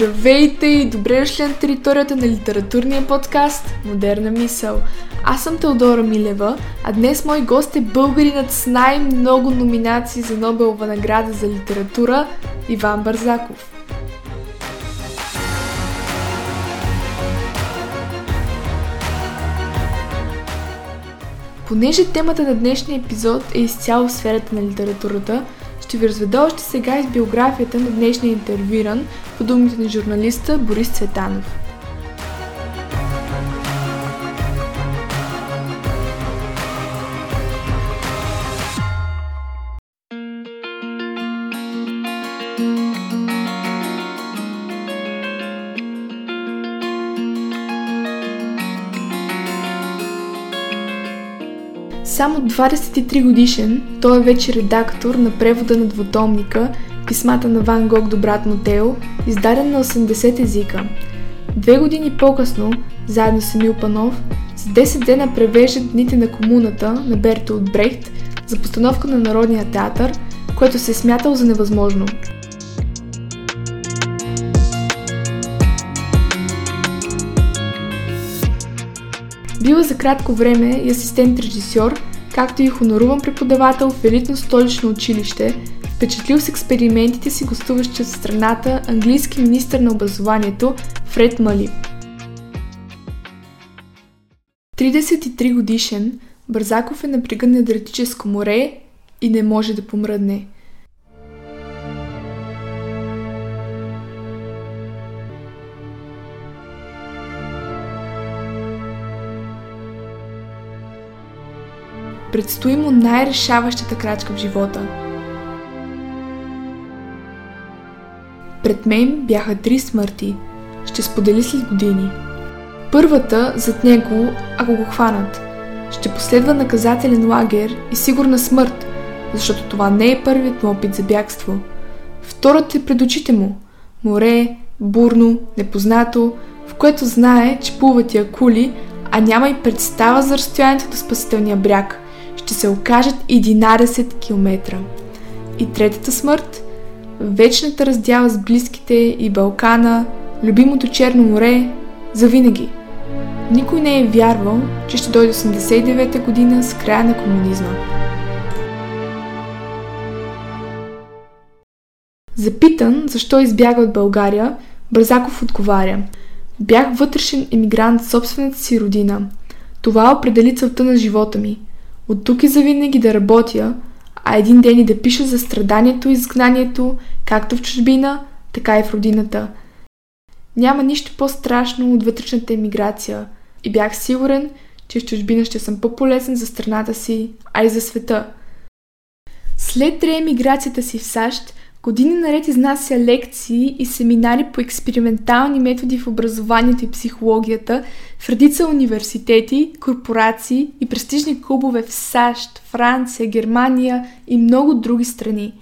Здравейте и добре дошли на територията на литературния подкаст Модерна мисъл. Аз съм Теодора Милева, а днес мой гост е българинът с най-много номинации за Нобелова награда за литература Иван Барзаков. Понеже темата на днешния епизод е изцяло в сферата на литературата, ще ви разведа още сега из биографията на днешния интервюиран по думите на журналиста Борис Цветанов. Само 23 годишен, той е вече редактор на превода на двутомника Писмата на Ван Гог до брат Мотео, издаден на 80 езика. Две години по-късно, заедно с Емил Панов, с 10 дена превеждат Дните на комуната на Бертолд Брехт за постановка на Народния театър, което се е смятал за невъзможно. Бил е за кратко време и асистент-режисьор, както и хоноруван преподавател в елитно столично училище, впечатлил с експериментите си гостуващия в страната английски министр на образованието Фред Мали. 33 годишен, Бързаков е на на Адриатическо море и не може да помръдне – Предстои му най-решаващата крачка в живота. Пред мен бяха три смърти. Ще сподели след години. Първата зад него, ако го хванат. Ще последва наказателен лагер и сигурна смърт, защото това не е първият му опит за бягство. Втората е пред очите му. Море, бурно, непознато, в което знае, че плуват и акули, а няма и представа за разстоянието до спасителния бряг – ще се окажат 11 км. И третата смърт – вечната раздяла с близките и Балкана, любимото Черно море, завинаги. Никой не е вярвал, че ще дойде 89-та година с края на комунизма. Запитан защо избяга от България, Бързаков отговаря Бях вътрешен емигрант в собствената си родина. Това определи целта на живота ми – от тук и завинаги да работя, а един ден и да пиша за страданието и изгнанието, както в чужбина, така и в родината. Няма нищо по-страшно от вътрешната емиграция и бях сигурен, че в чужбина ще съм по-полезен за страната си, а и за света. След реемиграцията си в САЩ, Години наред изнася лекции и семинари по експериментални методи в образованието и психологията в редица университети, корпорации и престижни клубове в САЩ, Франция, Германия и много други страни.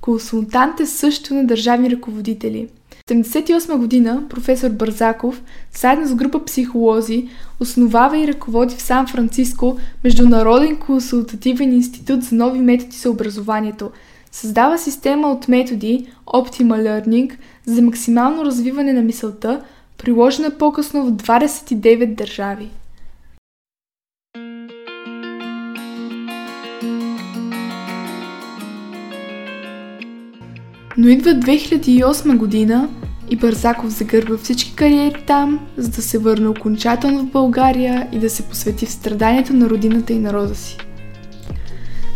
Консултант е също на държавни ръководители. В 1978 година професор Бързаков, заедно с група психолози, основава и ръководи в Сан-Франциско Международен консултативен институт за нови методи за образованието – Създава система от методи Optimal Learning за максимално развиване на мисълта, приложена по-късно в 29 държави. Но идва 2008 година и Бързаков загърва всички кариери там, за да се върне окончателно в България и да се посвети в страданието на родината и народа си.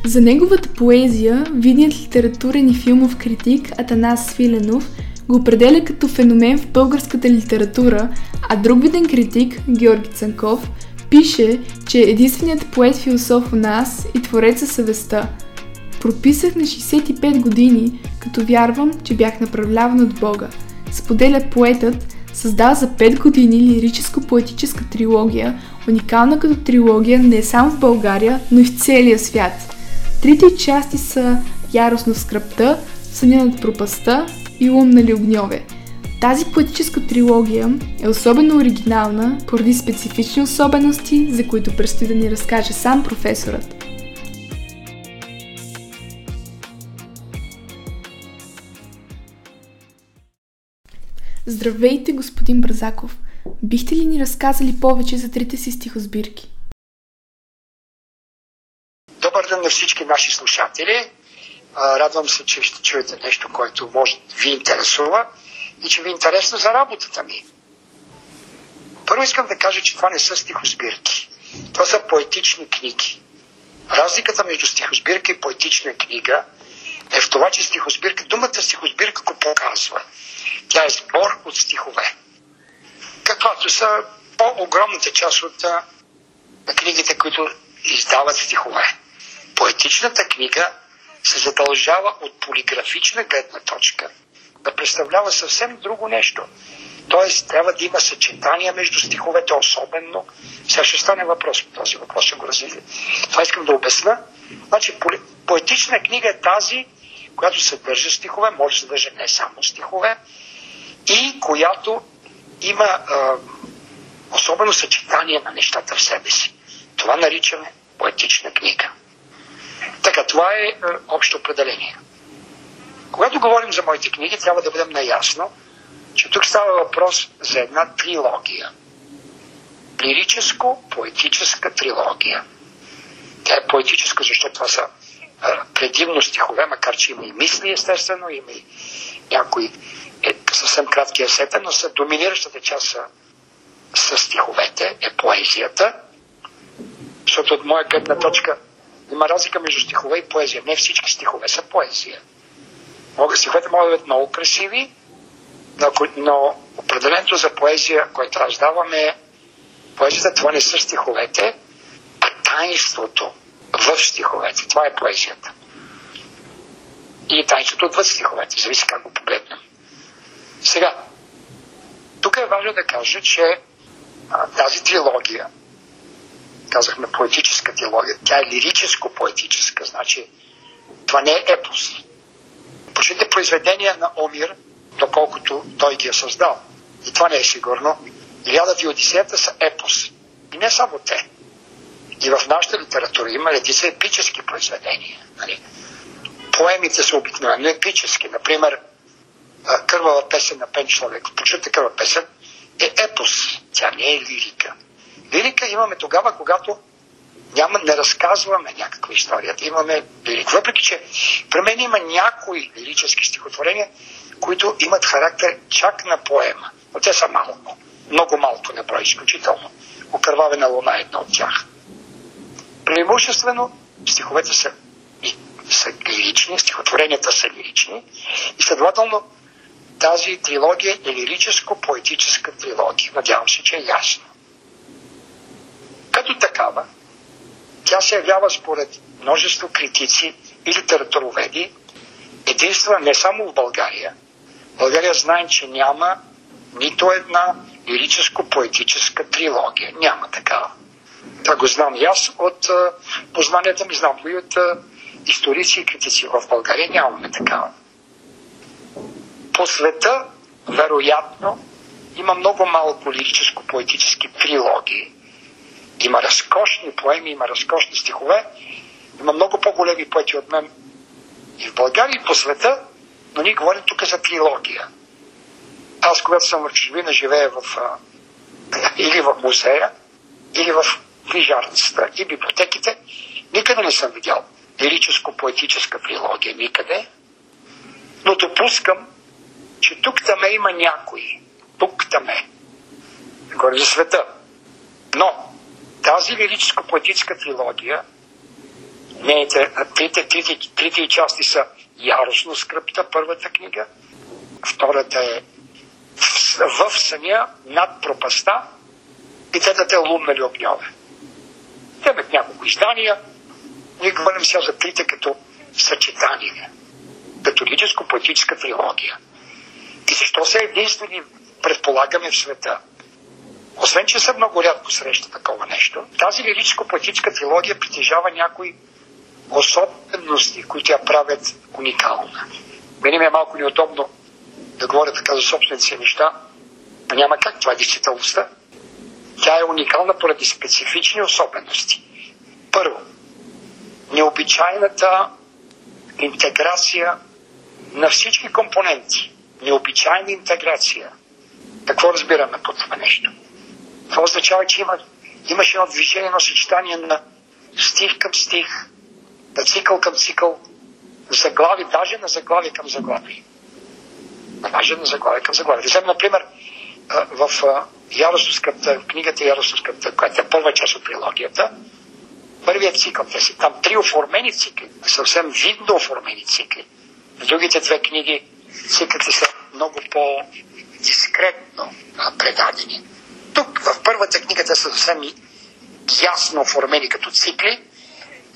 За неговата поезия, видният литературен и филмов критик Атанас Свиленов го определя като феномен в българската литература, а друг виден критик, Георги Цанков, пише, че е единственият поет-философ у нас и творец със съвестта. Прописах на 65 години, като вярвам, че бях направляван от Бога. Споделя поетът, създал за 5 години лирическо-поетическа трилогия, уникална като трилогия не само в България, но и в целия свят – Трите части са Яростно в скръпта, Съня над пропаста и Луннали огньове. Тази поетическа трилогия е особено оригинална поради специфични особености, за които предстои да ни разкаже сам професорът. Здравейте, господин Бързаков! Бихте ли ни разказали повече за трите си стихосбирки? Наши слушатели! Радвам се, че ще чуете нещо, което може ви интересува и че ви е интересно за работата ми. Първо искам да кажа, че това не са стихосбирки. Това са поетични книги. Разликата между стихосбирка и поетична книга е в това, че стихосбирка, думата стихосбирка го показва. Тя е сбор от стихове. Каквато са по-огромната част от книгите, които издават стихове. Поетичната книга се задължава от полиграфична гледна точка да представлява съвсем друго нещо. Тоест, трябва да има съчетания между стиховете, особено. Сега ще стане въпрос по този въпрос, ще го развили. Това искам да обясна. Значи, поетична книга е тази, която съдържа стихове, може да съдържа не само стихове, и която има а, особено съчетание на нещата в себе си. Това наричаме поетична книга. Така, това е а, общо определение. Когато говорим за моите книги, трябва да бъдем наясно, че тук става въпрос за една трилогия. Лирическо-поетическа трилогия. Тя е поетическа, защото това са а, предимно стихове, макар че има и мисли, естествено, има и някои е, съвсем кратки есета, но са доминиращата част са, са стиховете, е поезията, защото от моя гледна точка има разлика между стихове и поезия. Не всички стихове са поезия. Мога, стиховете могат да бъдат много красиви, но, но определението за поезия, което раздаваме поезията, това не са стиховете, а таинството в стиховете. Това е поезията. И таинството отвъд стиховете. Зависи как го погледнем. Сега, тук е важно да кажа, че а, тази трилогия, казахме поетическа трилогия, тя е лирическо-поетическа, значи това не е епос. Почните произведения на Омир, доколкото той ги е създал. И това не е сигурно. Илиадът и Одисеята са епос. И не само те. И в нашата литература има редица епически произведения. Нали? Поемите са обикновено епически. Например, Кървава песен на пен човек. Почуте кърва песен е епос. Тя не е лирика. Лирика имаме тогава, когато няма, не разказваме някаква история. Имаме лирик. Въпреки, че при мен има някои лирически стихотворения, които имат характер чак на поема. Но те са малко. Много малко не брой, изключително. Окървавена луна е една от тях. Преимуществено стиховете са, и, са лирични, стихотворенията са лирични и следователно тази трилогия е лирическо-поетическа трилогия. Надявам се, че е ясно. Като такава, тя се явява според множество критици и литературоведи единствена не само в България. България знаем, че няма нито една лирическо-поетическа трилогия. Няма такава. Това го знам и аз от познанията ми, знам и от историци и критици. В България нямаме такава по света, вероятно, има много малко лирическо-поетически трилогии. Има разкошни поеми, има разкошни стихове. Има много по-големи поети от мен и в България, и по света, но ние говорим тук за трилогия. Аз, когато съм в чужбина, живея в, а, или в музея, или в книжарницата и библиотеките, никъде не съм видял лирическо-поетическа трилогия, никъде. Но допускам, че тук таме има някой. Тук таме. Горе за света. Но тази лирическо-поетическа трилогия, нейните, трите, трите, трите части са яростно скръпта, първата книга, втората е в, в самия над пропаста и третата е луннали огньове. Те имат няколко издания. Ние говорим сега за трите като съчетание. Католическо-поетическа трилогия. И защо са единствени, предполагаме, в света? Освен, че са много рядко среща такова нещо, тази лирическо-поетическа трилогия притежава някои особености, които я правят уникална. Мене ми е малко неудобно да говоря така за собствените си неща, но няма как, това е действителността. Тя е уникална поради специфични особености. Първо, необичайната интеграция на всички компоненти необичайна интеграция Какво разбираме по това нещо? Това означава, че има, имаше едно движение, едно съчетание на стих към стих, на цикъл към цикъл, заглави, даже на заглави към заглави. Даже на заглави към заглави. Да например, в Яростовската, книгата Яростовската, която е първа част от трилогията, първият цикъл, те са там три оформени цикли, съвсем видно оформени цикли. В другите две книги циклите са много по-дискретно предадени. Тук в първата книга те са съвсем ясно оформени като цикли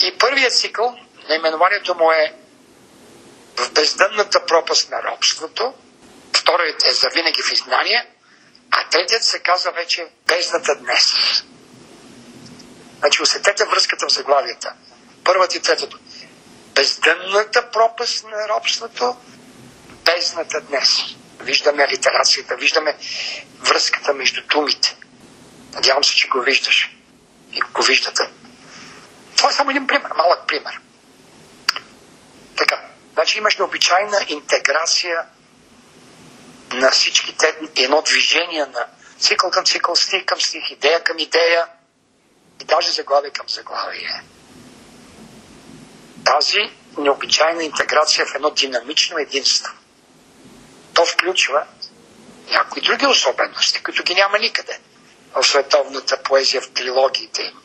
и първият цикъл, наименованието му е в бездънната пропаст на робството, вторият е за винаги в изгнание, а третият се казва вече бездната днес. Значи усетете връзката в заглавията. Първата и третото. Бездънната пропаст на робството, бездната днес. Виждаме литерацията, виждаме връзката между думите. Надявам се, че го виждаш. И го виждате. Това е само един пример, малък пример. Така, значи имаш необичайна интеграция на всичките, едно движение на цикъл към цикъл, стих към стих, идея към идея и даже заглавие към заглавие. Тази необичайна интеграция в едно динамично единство. То включва някои други особености, които ги няма никъде в световната поезия, в трилогиите им,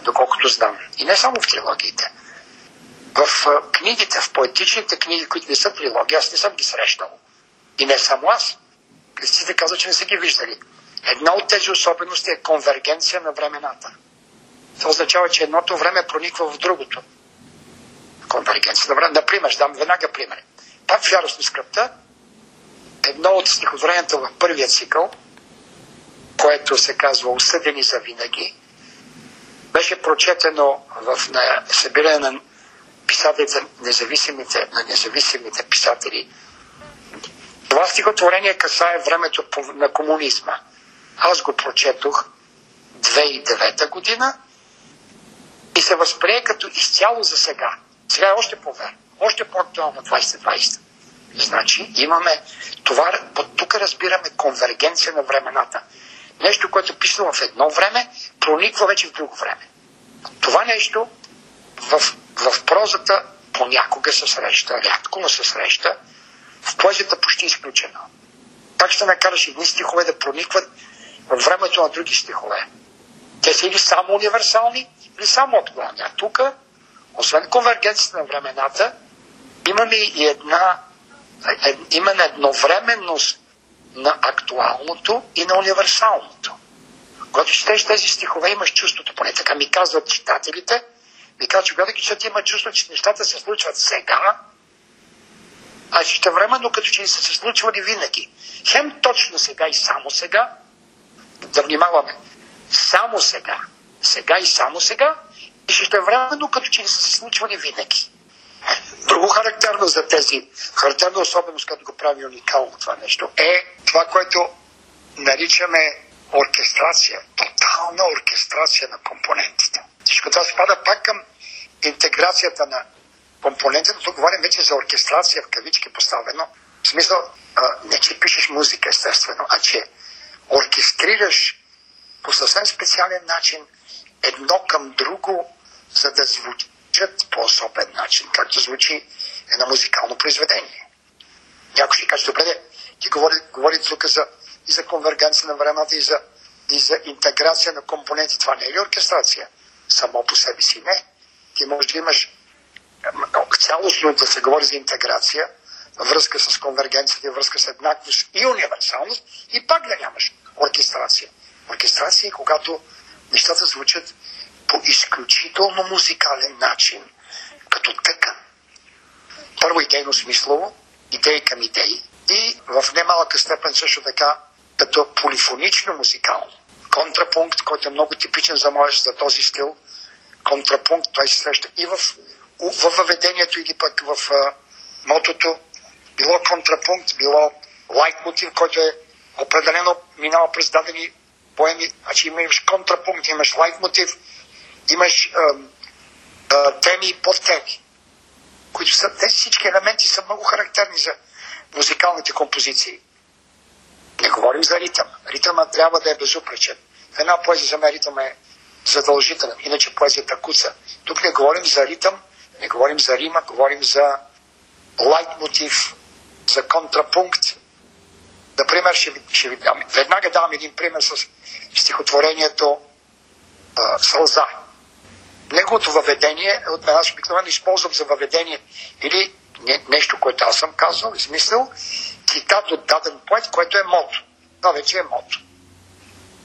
доколкото знам. И не само в трилогиите. В книгите, в поетичните книги, които не са трилогии, аз не съм ги срещал. И не само аз. Критиците казват, че не са ги виждали. Една от тези особености е конвергенция на времената. Това означава, че едното време прониква в другото. Конвергенция на време. Например, дам веднага пример. Пак в Ярост скръпта, едно от стихотворенията в първия цикъл, което се казва Осъдени за винаги, беше прочетено в на събиране на писатели за независимите, на независимите писатели това стихотворение касае времето на комунизма. Аз го прочетох 2009 година и се възприе като изцяло за сега. Сега е още по-верно, още по-актуално 2020. Значи имаме това, тук разбираме конвергенция на времената. Нещо, което е писано в едно време, прониква вече в друго време. Това нещо в, в прозата понякога се среща, рядко, но се среща в поезията почти изключено. Как ще накараш едни стихове да проникват в времето на други стихове? Те са или само универсални, или само актуални. А тук, освен конвергенцията на времената, имаме и една е, има на едновременност на актуалното и на универсалното. Когато четеш тези стихове, имаш чувството, поне така ми казват читателите, ми казват, че когато ги четат, има чувство, че нещата се случват сега, а ще времено като че са се случвали винаги. Хем точно сега и само сега, да внимаваме, само сега, сега и само сега, и ще времено като че са се случвали винаги. Друго характерно за тези, характерна особеност, като го прави уникално това нещо, е това, което наричаме оркестрация, тотална оркестрация на компонентите. Всичко това спада пак към интеграцията на компонентите, тук говорим вече за оркестрация в кавички поставено. В смисъл, не че пишеш музика естествено, а че оркестрираш по съвсем специален начин едно към друго, за да звучат по особен начин, както звучи едно музикално произведение. Някой ще каже, добре, ти говори, говори тук за, и за конвергенция на времената, и за, и за интеграция на компоненти. Това не е ли оркестрация? Само по себе си не. Ти можеш да имаш цялостно да се говори за интеграция, връзка с конвергенцията, връзка с еднаквост и универсалност, и пак да нямаш оркестрация. Оркестрация е когато нещата звучат по изключително музикален начин, като тъкан. Първо идейно смислово, идеи към идеи, и в немалка степен също така като полифонично музикално. Контрапункт, който е много типичен за моят, за този стил, контрапункт, той се среща и в в въведението или пък в а, мотото, било контрапункт, било лайк мотив, който е определено минава през дадени поеми. Значи имаш контрапункт, имаш лайк мотив, имаш а, а, теми и подтеми, които са, тези всички елементи са много характерни за музикалните композиции. Не говорим за ритъм. Ритъмът трябва да е безупречен. Една поезия за мен ритъм е задължителен, иначе поезията куца. Тук не говорим за ритъм, не говорим за рима, говорим за лайт мотив, за контрапункт. Например, ще ви, ще ви дам, веднага давам един пример с стихотворението а, Сълза. Неговото въведение, от аз обикновено използвам за въведение или не, нещо, което аз съм казал, измислил, цитат от даден поет, което е мото. Това вече е мото.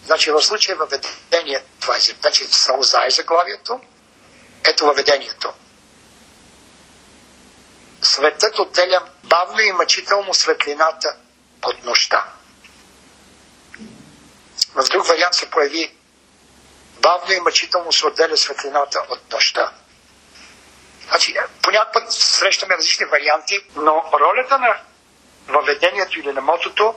Значи в случая въведение, това е значи сълза е заглавието, ето въведението. Светът отделя бавно и мъчително светлината от нощта. В друг вариант се появи бавно и мъчително се отделя светлината от нощта. Значи, понякога път срещаме различни варианти, но ролята на въведението или на мотото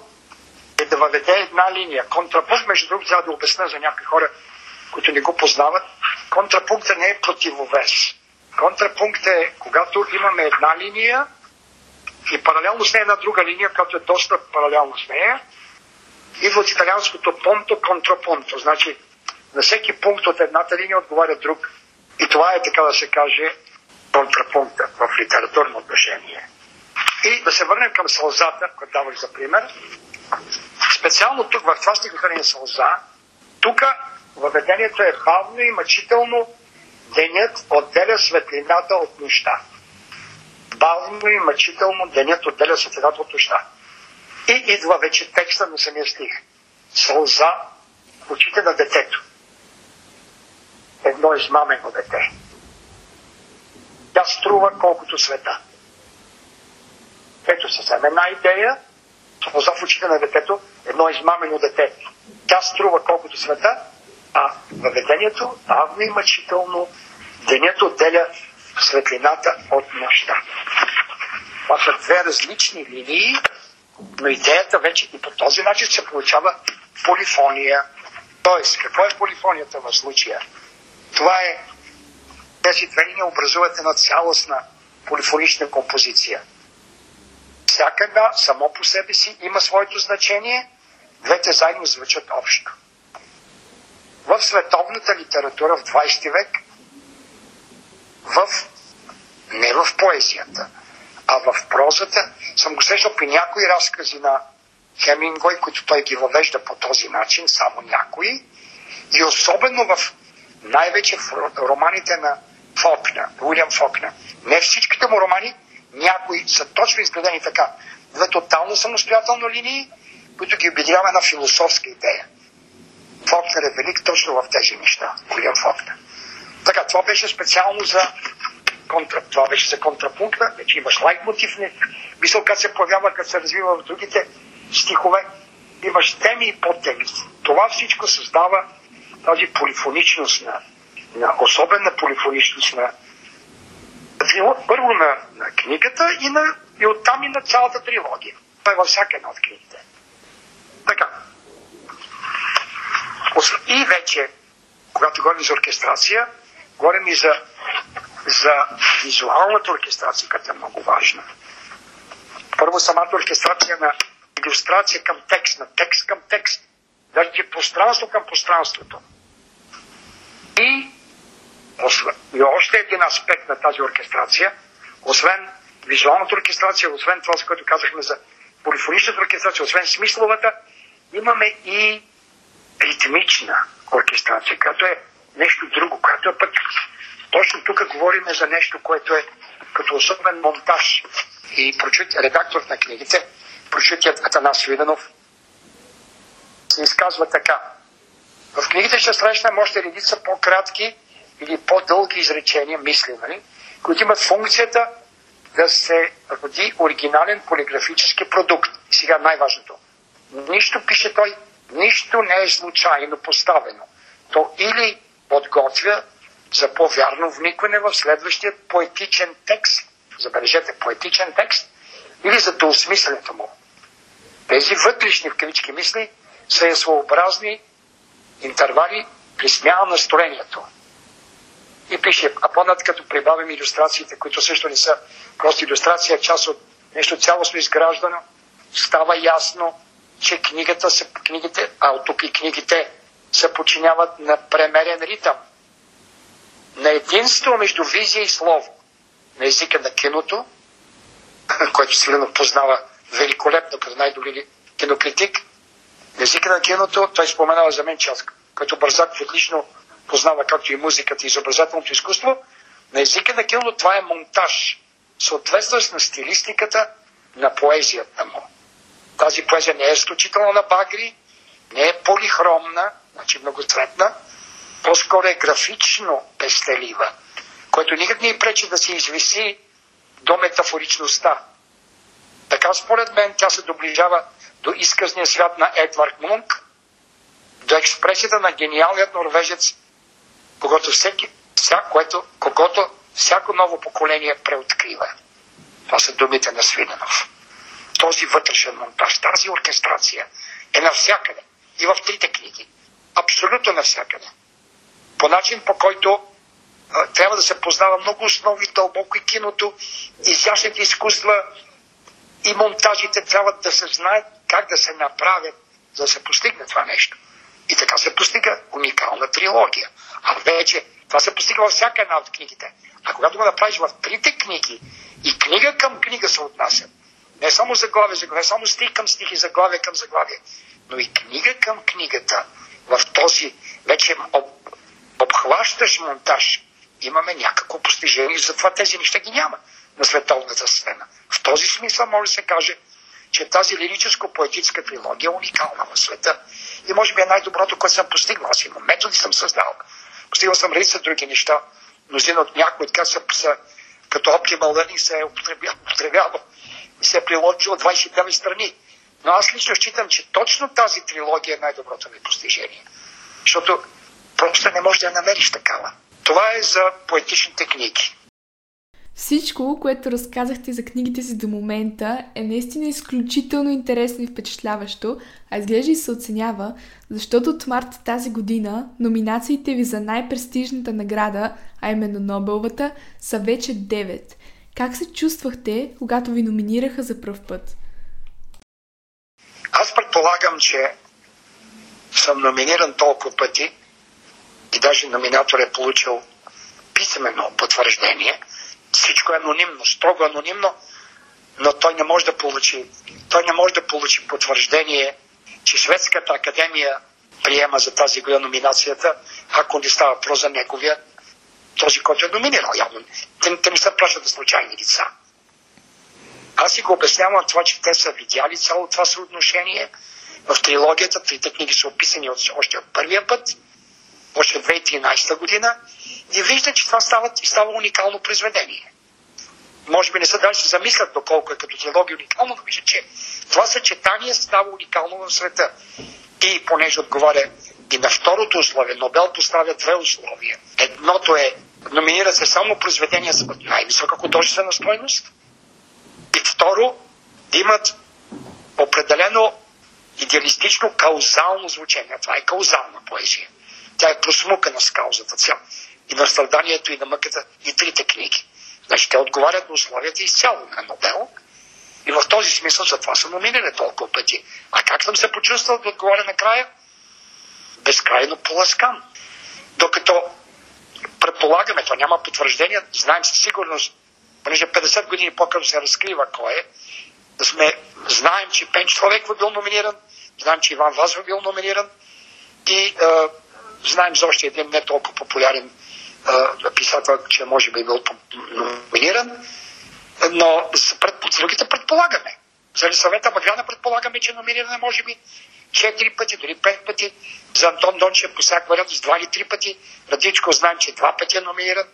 е да въведе една линия. Контрапункт, между другото, трябва да обясня за някои хора, които не го познават. Контрапунктът не е противовес. Контрапункт е когато имаме една линия и паралелно с нея една друга линия, която е доста паралелно с нея. Идва от италианското понто контрапунто. Значи на всеки пункт от едната линия отговаря друг. И това е, така да се каже, контрапункта в литературно отношение. И да се върнем към сълзата, който давах за пример. Специално тук, в това стихотворение сълза, тук въведението е бавно и мъчително денят отделя светлината от нощта. Бавно и мъчително денят отделя светлината от нощта. И идва вече текста на самия стих. Сълза в очите на детето. Едно измамено дете. Тя струва колкото света. Ето се вземе една идея, сълза в очите на детето, едно измамено дете. Тя струва колкото света, а въведението бавно и мъчително денят отделя светлината от нощта. Това са две различни линии, но идеята вече и по този начин се получава полифония. Тоест, какво е полифонията в случая? Това е тези две линии образуват една цялостна полифонична композиция. Всяка една само по себе си има своето значение, двете заедно звучат общо. В световната литература в 20 век, в, не в поезията, а в прозата, съм го срещал при някои разкази на Хемингой, които той ги въвежда по този начин, само някои, и особено в най-вече в романите на Фокна, Уилям Фокна. Не всичките му романи, някои са точно изградени така. Две тотално самостоятелно линии, които ги обединява една философска идея. Фокнер е велик точно в тези неща. Уилям Фокнер. Така, това беше специално за контра... това беше за контрапункта, вече имаш лайк мотив, не... мисъл, като се появява, като се развива в другите стихове, имаш теми и подтеми. Това всичко създава тази полифоничност на, на особена полифоничност на първо на, на книгата и, на, и оттам и на цялата трилогия. Това е във всяка една от книгите. Така. И вече, когато говорим за оркестрация, говорим и за, за визуалната оркестрация, която е много важна. Първо самата оркестрация на иллюстрация към текст, на текст към текст, даже пространство към пространството. И, и още един аспект на тази оркестрация, освен визуалната оркестрация, освен това, за което казахме за полифоничната оркестрация, освен смисловата, имаме и ритмична оркестрация, която е нещо друго, което е пък точно тук говорим за нещо, което е като особен монтаж. И прочут, редактор на книгите, прочутият Атанас Виданов, се изказва така. В книгите ще срещнем още редица по-кратки или по-дълги изречения, мисли, нали, които имат функцията да се роди оригинален полиграфически продукт. И сега най-важното. Нищо, пише той, нищо не е случайно поставено. То или подготвя за по-вярно вникване в следващия поетичен текст, забележете, поетичен текст, или за доосмисленето му. Тези вътрешни в кавички мисли са своеобразни интервали при смяна на настроението. И пише, а по-над като прибавим иллюстрациите, които също не са просто иллюстрация, част от нещо цялостно изграждано, става ясно, че книгата са, книгите, а тук и книгите се подчиняват на премерен ритъм. На единство между визия и слово. На езика на киното, който силно познава великолепно като най-добри кинокритик. Езика на киното той споменава за мен част, като Бързак отлично познава както и музиката и изобразителното изкуство. На езика на киното това е монтаж, съответстващ на стилистиката на поезията му. Тази поезия не е изключително на багри, не е полихромна, значи многоцветна, по-скоро е графично пестелива, което никак не е пречи да се извиси до метафоричността. Така според мен тя се доближава до изказния свят на Едвард Мунк, до експресията на гениалният норвежец, когато всеки, вся, което, когато всяко ново поколение преоткрива. Това са думите на Свиденов. Този вътрешен монтаж, тази оркестрация е навсякъде. И в трите книги. Абсолютно навсякъде. По начин, по който а, трябва да се познава много основи, дълбоко и киното, изящните изкуства и монтажите трябва да се знаят как да се направят, за да се постигне това нещо. И така се постига уникална трилогия. А вече това се постига във всяка една от книгите. А когато го направиш в трите книги и книга към книга се отнасят, не само заглавие, заглавие, не само стих към стих и заглавие към заглавие, но и книга към книгата в този вече об, обхващаш монтаж. Имаме някакво постижение, затова тези неща ги няма на световната сцена. В този смисъл може да се каже, че тази лирическо-поетическа трилогия е уникална в света и може би е най-доброто, което съм постигнал. Аз имам методи съм създал. Постигнал съм редица други неща. Мнозина от някои от са, са като Optimal Learning се е употребявал и се е приложил от 29 страни. Но аз лично считам, че точно тази трилогия е най-доброто ми постижение. Защото просто не можеш да я намериш такава. Това е за поетичните книги. Всичко, което разказахте за книгите си до момента, е наистина изключително интересно и впечатляващо, а изглежда и се оценява, защото от март тази година номинациите ви за най-престижната награда, а именно Нобелвата, са вече 9. Как се чувствахте, когато ви номинираха за пръв път? Аз предполагам, че съм номиниран толкова пъти и даже номинатор е получил писмено потвърждение. Всичко е анонимно, строго анонимно, но той не може да получи, той не може да получи потвърждение, че Шведската академия приема за тази година номинацията, ако не става про за неговия, този, който е номинирал. Явно. Те, те не се плащат да случайни лица. Аз си го обяснявам това, че те са видяли цяло това съотношение. В трилогията трите книги са описани още от първия път, още 2013 година, и виждат, че това става, става уникално произведение. Може би не са даже се замислят доколко е като трилогия уникално, но виждат, че това съчетание става уникално в света. И понеже отговаря и на второто условие, Нобел поставя две условия. Едното е номинира се само произведения с най-висока художествена стойност – и второ, да имат определено идеалистично каузално звучение. Това е каузална поезия. Тя е просмукана с каузата цял. И на страданието, и на мъката, и трите книги. Значи те отговарят на условията изцяло на Нобел. И в този смисъл за това са номинирани толкова пъти. А как съм се почувствал да отговоря накрая? Безкрайно поласкан. Докато предполагаме, то няма потвърждение, знаем със сигурност, понеже 50 години по-късно се разкрива кой е, да сме, знаем, че Пенч Човек бил номиниран, знаем, че Иван Вазов бил номиниран и е, знаем за още един не толкова популярен е, писател, че може би е бил номиниран, но за другите предполагаме. За съвета Маграна предполагаме, че номиниране може би 4 пъти, дори 5 пъти. За Антон Дончев по всяка вариант с 2 или 3 пъти. Радичко знаем, че 2 пъти е номиниран.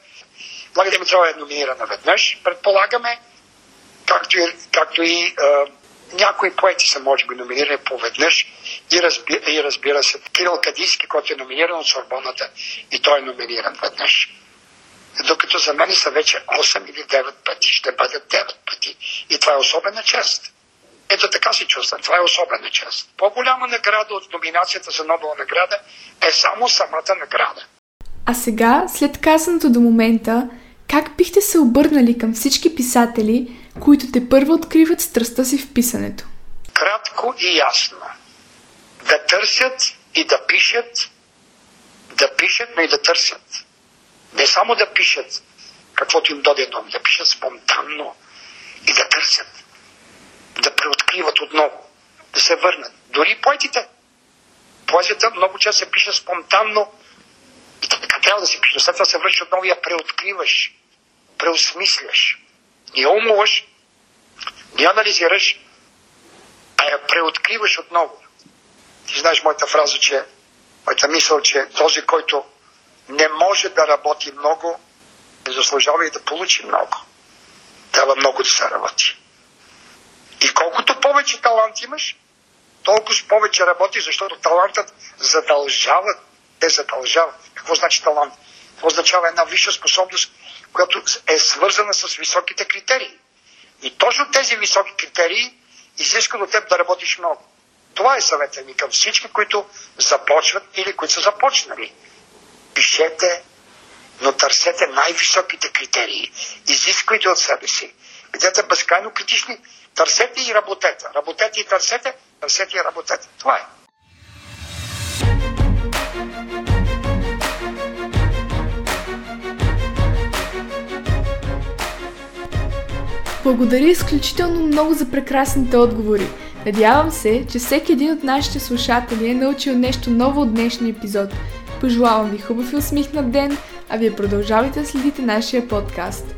Блага Димитрова е номинирана веднъж, предполагаме, както и, както и а, някои поети са, може би, номинирани поведнъж и, разби, и разбира се, Кирил Кадийски, който е номиниран от Сорбоната и той е номиниран веднъж. Докато за мен са вече 8 или 9 пъти, ще бъдат 9 пъти. И това е особена част. Ето така се чувствам. Това е особена част. По-голяма награда от номинацията за Нобела награда е само самата награда. А сега, след казаното до момента, как бихте се обърнали към всички писатели, които те първо откриват страстта си в писането? кратко и ясно. Да търсят и да пишат, да пишат, но и да търсят. Не само да пишат каквото им доде дом, да пишат спонтанно и да търсят, да преоткриват отново, да се върнат. Дори поетите. Поезията много често се пише спонтанно и така трябва да се пише. След това се връщаш отново и я преоткриваш, преосмисляш. Не умуваш, не анализираш, а я преоткриваш отново. Ти знаеш моята фраза, че моята мисъл, че този, който не може да работи много, не заслужава и да получи много. Трябва много да се работи. И колкото повече талант имаш, толкова повече работиш, защото талантът задължава, те задължава. Какво значи талант? Това означава една висша способност, която е свързана с високите критерии. И точно тези високи критерии изискат от теб да работиш много. Това е съветът ми към всички, които започват или които са започнали. Пишете, но търсете най-високите критерии. Изисквайте от себе си. Бъдете безкрайно критични. Търсете и работете. Работете и търсете, търсете и работете. Това е. Благодаря изключително много за прекрасните отговори. Надявам се, че всеки един от нашите слушатели е научил нещо ново от днешния епизод. Пожелавам ви хубав и усмихнат ден, а вие продължавайте да следите нашия подкаст.